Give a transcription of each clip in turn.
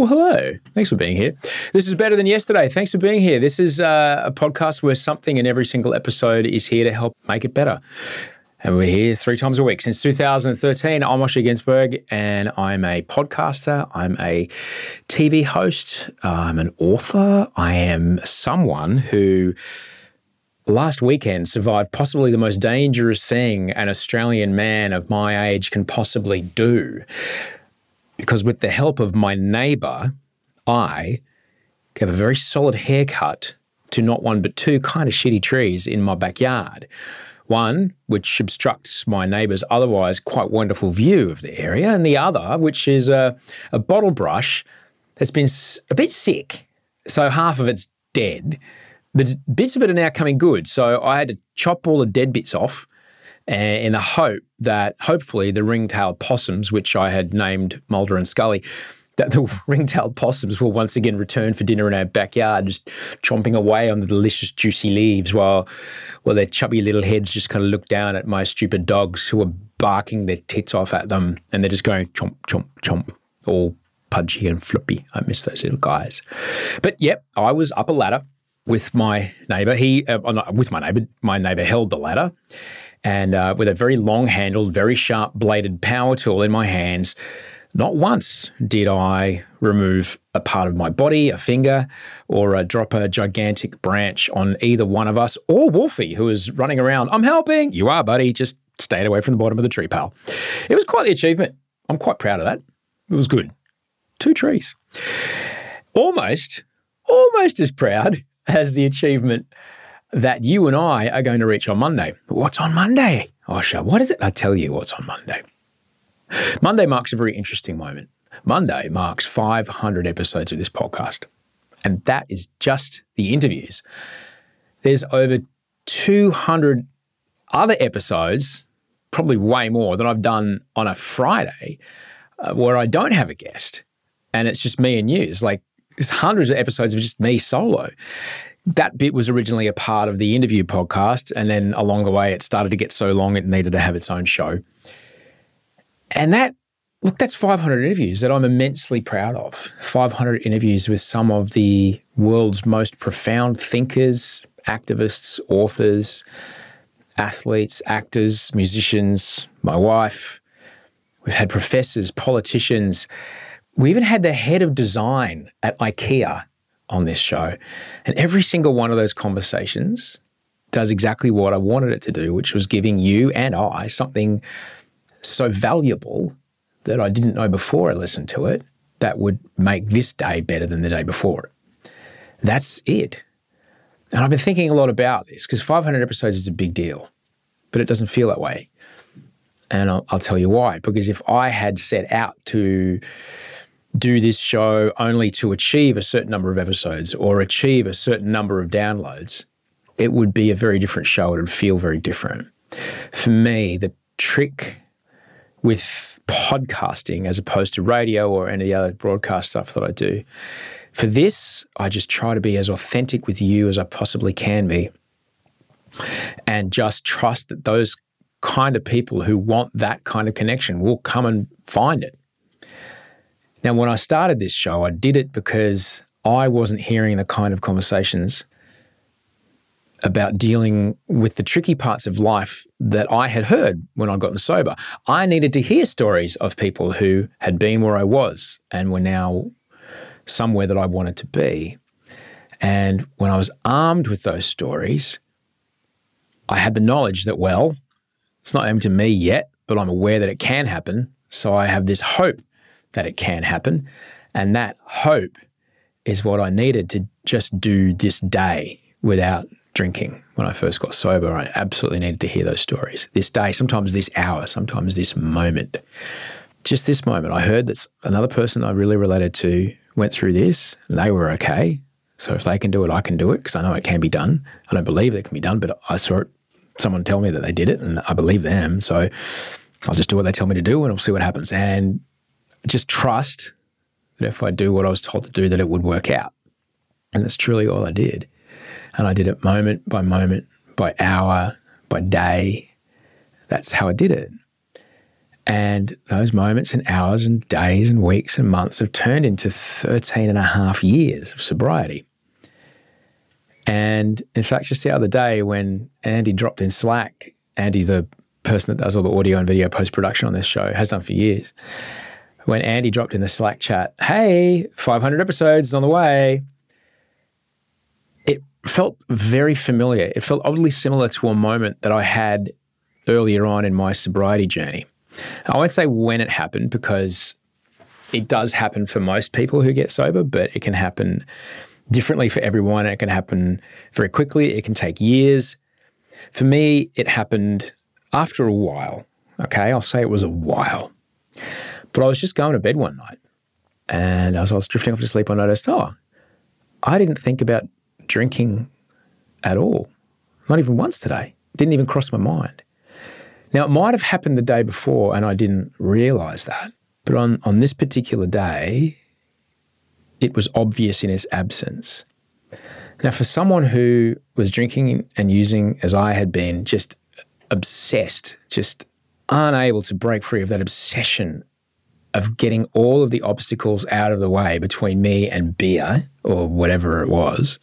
Well, hello. Thanks for being here. This is better than yesterday. Thanks for being here. This is uh, a podcast where something in every single episode is here to help make it better. And we're here three times a week. Since 2013, I'm Osher Günsberg, and I'm a podcaster, I'm a TV host, I'm an author, I am someone who last weekend survived possibly the most dangerous thing an Australian man of my age can possibly do because with the help of my neighbor, I gave a very solid haircut to not one but two kind of shitty trees in my backyard. One, which obstructs my neighbour's otherwise quite wonderful view of the area, and the other, which is a, a bottle brush that's been a bit sick. So half of it's dead, but bits of it are now coming good. So I had to chop all the dead bits off in the hope that hopefully the ring-tailed possums, which I had named Mulder and Scully, that the ring-tailed possums will once again return for dinner in our backyard, just chomping away on the delicious juicy leaves while, while their chubby little heads just kind of look down at my stupid dogs who are barking their tits off at them and they're just going chomp, chomp, chomp, all pudgy and flippy. I miss those little guys. But yep, I was up a ladder with my neighbour. He, uh, not with my neighbour, my neighbour held the ladder and uh, with a very long handled, very sharp bladed power tool in my hands. Not once did I remove a part of my body, a finger, or uh, drop a gigantic branch on either one of us or Wolfie, who was running around. I'm helping. You are, buddy. Just stayed away from the bottom of the tree, pal. It was quite the achievement. I'm quite proud of that. It was good. Two trees. Almost, almost as proud as the achievement that you and I are going to reach on Monday. What's on Monday? Osher, what is it? I tell you what's on Monday. Monday marks a very interesting moment. Monday marks 500 episodes of this podcast. And that is just the interviews. There's over 200 other episodes, probably way more, than I've done on a Friday uh, where I don't have a guest. And it's just me and you. It's like there's hundreds of episodes of just me solo that bit was originally a part of the interview podcast. And then along the way, it started to get so long it needed to have its own show. And that, look, that's 500 interviews that I'm immensely proud of. 500 interviews with some of the world's most profound thinkers, activists, authors, athletes, actors, musicians, my wife. We've had professors, politicians. We even had the head of design at IKEA on this show. And every single one of those conversations does exactly what I wanted it to do, which was giving you and I something so valuable that I didn't know before I listened to it that would make this day better than the day before. That's it. And I've been thinking a lot about this because 500 episodes is a big deal, but it doesn't feel that way. And I'll, I'll tell you why. Because if I had set out to do this show only to achieve a certain number of episodes or achieve a certain number of downloads, it would be a very different show. It would feel very different. For me, the trick with podcasting as opposed to radio or any other broadcast stuff that I do. For this, I just try to be as authentic with you as I possibly can be and just trust that those kind of people who want that kind of connection will come and find it. Now, when I started this show, I did it because I wasn't hearing the kind of conversations about dealing with the tricky parts of life that I had heard when I'd gotten sober. I needed to hear stories of people who had been where I was and were now somewhere that I wanted to be. And when I was armed with those stories, I had the knowledge that, well, it's not happened to me yet, but I'm aware that it can happen. So I have this hope that it can happen. And that hope is what I needed to just do this day without drinking when I first got sober. I absolutely needed to hear those stories. This day, sometimes this hour, sometimes this moment. Just this moment, I heard that another person I really related to went through this they were okay. So if they can do it, I can do it because I know it can be done. I don't believe it can be done, but I saw it, someone tell me that they did it and I believe them. So I'll just do what they tell me to do and we'll see what happens. And just trust that if I do what I was told to do, that it would work out. And that's truly all I did. And I did it moment by moment, by hour, by day. That's how I did it. And those moments and hours and days and weeks and months have turned into 13 and a half years of sobriety. And in fact, just the other day when Andy dropped in Slack, Andy, the person that does all the audio and video post production on this show, has done for years. When Andy dropped in the Slack chat, hey, 500 episodes on the way, It felt very familiar. It felt oddly similar to a moment that I had earlier on in my sobriety journey. I won't say when it happened because it does happen for most people who get sober, but it can happen differently for everyone. It can happen very quickly, it can take years. For me, it happened after a while. Okay, I'll say it was a while. But I was just going to bed one night and as I was drifting off to sleep, I noticed, oh, I didn't think about drinking at all. Not even once today. Didn't even cross my mind. Now, it might have happened the day before and I didn't realize that. But on, on this particular day, it was obvious in its absence. Now, for someone who was drinking and using, as I had been, just obsessed, just unable to break free of that obsession of getting all of the obstacles out of the way between me and beer or whatever it was,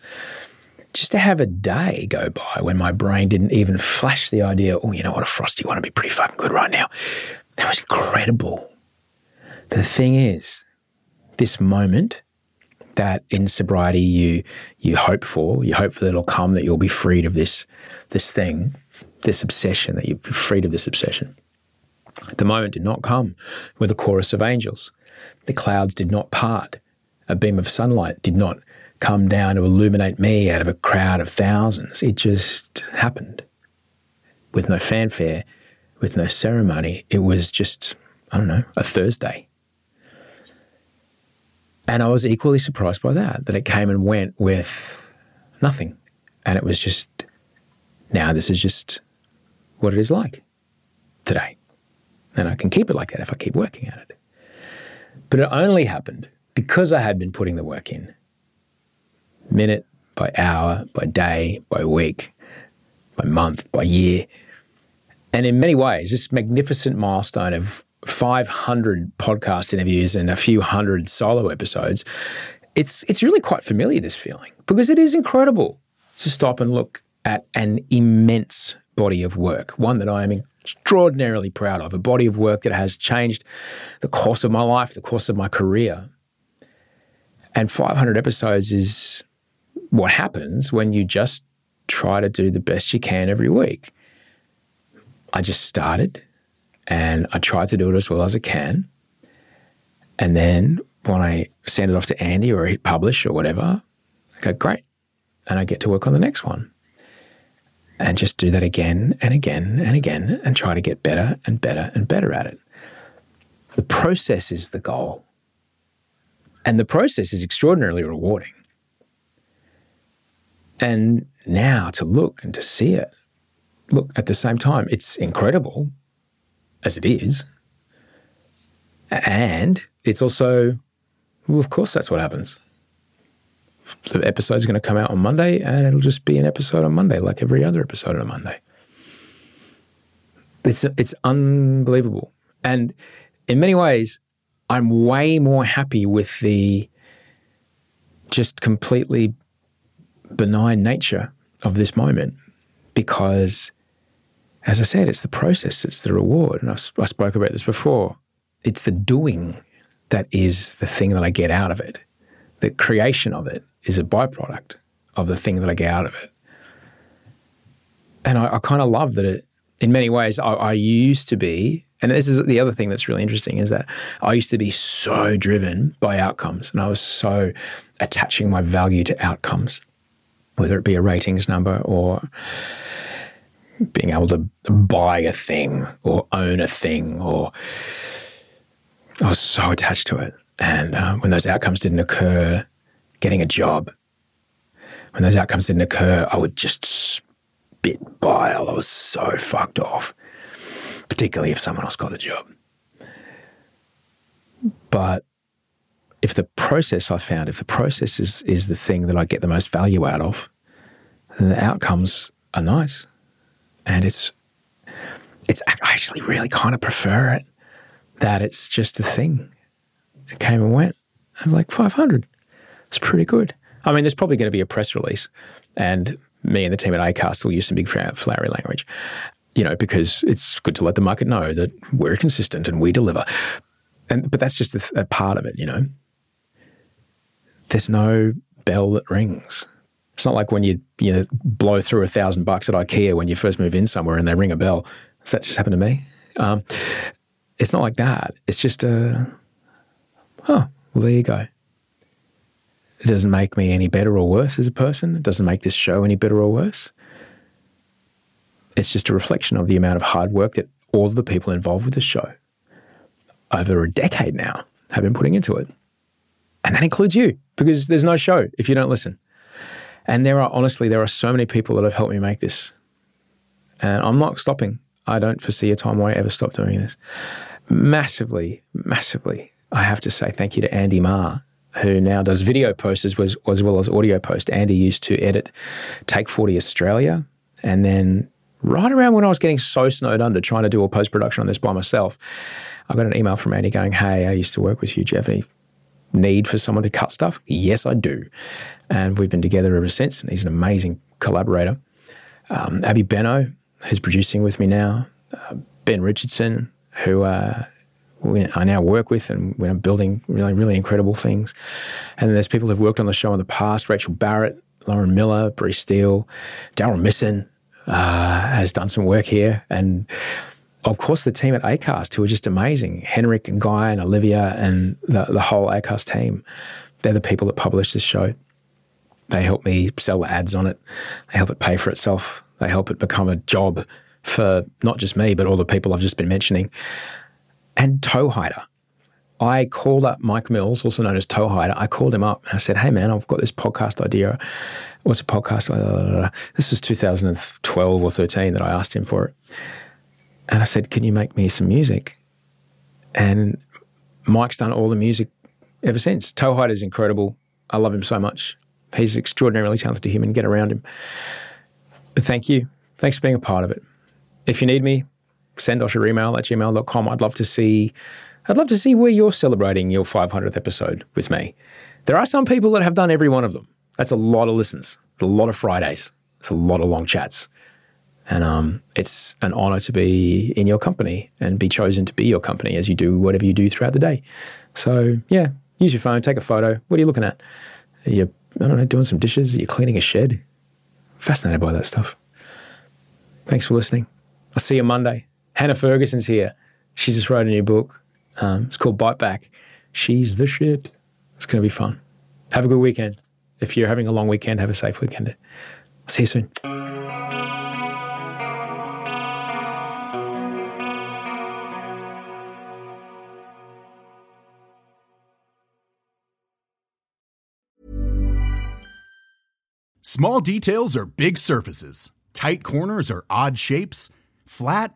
just to have a day go by when my brain didn't even flash the idea, oh, you know what, a frosty want to be pretty fucking good right now. That was incredible. The thing is, this moment that in sobriety you you hope for, you hope that it'll come, that you'll be freed of this this thing, this obsession, that you'll be freed of this obsession. The moment did not come with a chorus of angels. The clouds did not part. A beam of sunlight did not come down to illuminate me out of a crowd of thousands. It just happened with no fanfare, with no ceremony. It was just, I don't know, a Thursday. And I was equally surprised by that, that it came and went with nothing. And it was just, now this is just what it is like today. And I can keep it like that if I keep working at it. But it only happened because I had been putting the work in minute by hour, by day, by week, by month, by year. And in many ways, this magnificent milestone of 500 podcast interviews and a few hundred solo episodes, it's, it's really quite familiar, this feeling, because it is incredible to stop and look at an immense body of work, one that I am extraordinarily proud of, a body of work that has changed the course of my life, the course of my career. And 500 episodes is what happens when you just try to do the best you can every week. I just started and I tried to do it as well as I can. And then when I send it off to Andy or he publish or whatever, I go, great. And I get to work on the next one and just do that again and again and again and try to get better and better and better at it. The process is the goal. And the process is extraordinarily rewarding. And now to look and to see it, look, at the same time, it's incredible as it is. And it's also, well, of course, that's what happens. The episode's going to come out on Monday, and it'll just be an episode on Monday, like every other episode on Monday. It's it's unbelievable, and in many ways, I'm way more happy with the just completely benign nature of this moment because, as I said, it's the process, it's the reward. And I've, I spoke about this before. It's the doing that is the thing that I get out of it. The creation of it is a byproduct of the thing that I get out of it. And I, I kind of love that it, in many ways, I, I used to be and this is the other thing that's really interesting is that I used to be so driven by outcomes and I was so attaching my value to outcomes, whether it be a ratings number or being able to buy a thing or own a thing or I was so attached to it. And uh, when those outcomes didn't occur, getting a job, when those outcomes didn't occur, I would just spit bile. I was so fucked off particularly if someone else got the job. But if the process I found, if the process is, is the thing that I get the most value out of, then the outcomes are nice. And it's it's I actually really kind of prefer it that it's just a thing. It came and went. I'm like 500. It's pretty good. I mean, there's probably going to be a press release, and me and the team at Acast will use some big flowery language you know, because it's good to let the market know that we're consistent and we deliver. And but that's just a, a part of it, you know. There's no bell that rings. It's not like when you you know, blow through a thousand bucks at IKEA when you first move in somewhere and they ring a bell. Does that just happen to me? Um, it's not like that. It's just a, oh, well, there you go. It doesn't make me any better or worse as a person. It doesn't make this show any better or worse. It's just a reflection of the amount of hard work that all of the people involved with the show over a decade now have been putting into it. And that includes you because there's no show if you don't listen. And there are, honestly, there are so many people that have helped me make this. And I'm not stopping. I don't foresee a time where I ever stop doing this. Massively, massively, I have to say thank you to Andy Marr, who now does video posts as, well as audio post. Andy used to edit Take 40 Australia and then right around when I was getting so snowed under trying to do a post production on this by myself, I got an email from Andy going, Hey, I used to work with you. Do you have any need for someone to cut stuff? Yes, I do. And we've been together ever since. And he's an amazing collaborator. Um, Abby Benno, who's producing with me now, uh, Ben Richardson, who uh, we, I now work with, and we're building really, really incredible things. And there's people who've worked on the show in the past Rachel Barrett, Lauren Miller, Bree Steele, Daryl Misson, uh, has done some work here. And of course, the team at ACAST, who are just amazing Henrik and Guy and Olivia and the, the whole ACAST team. They're the people that publish this show. They help me sell ads on it, they help it pay for itself, they help it become a job for not just me, but all the people I've just been mentioning. And Toehider. I called up Mike Mills, also known as Toehider. I called him up and I said, Hey, man, I've got this podcast idea what's a podcast? This was 2012 or 13 that I asked him for it. And I said, Can you make me some music? And Mike's done all the music ever since. Toehider is incredible. I love him so much. He's extraordinarily talented human. Get around him. But thank you. Thanks for being a part of it. If you need me, send us your email at gmail.com. I'd love to see I'd love to see where you're celebrating your 500th episode with me. There are some people that have done every one of them. That's a lot of listens. It's a lot of Fridays. It's a lot of long chats. And um, it's an honor to be in your company and be chosen to be your company as you do whatever you do throughout the day. So, yeah, use your phone, take a photo. What are you looking at? Are you, I don't know, doing some dishes? Are you cleaning a shed? Fascinated by that stuff. Thanks for listening. I'll see you Monday. Hannah Ferguson's here. She just wrote a new book. Um, it's called Bite Back. She's the shit. It's going to be fun. Have a good weekend. If you're having a long weekend, have a safe weekend. See you soon. Small details are big surfaces, tight corners are odd shapes, flat,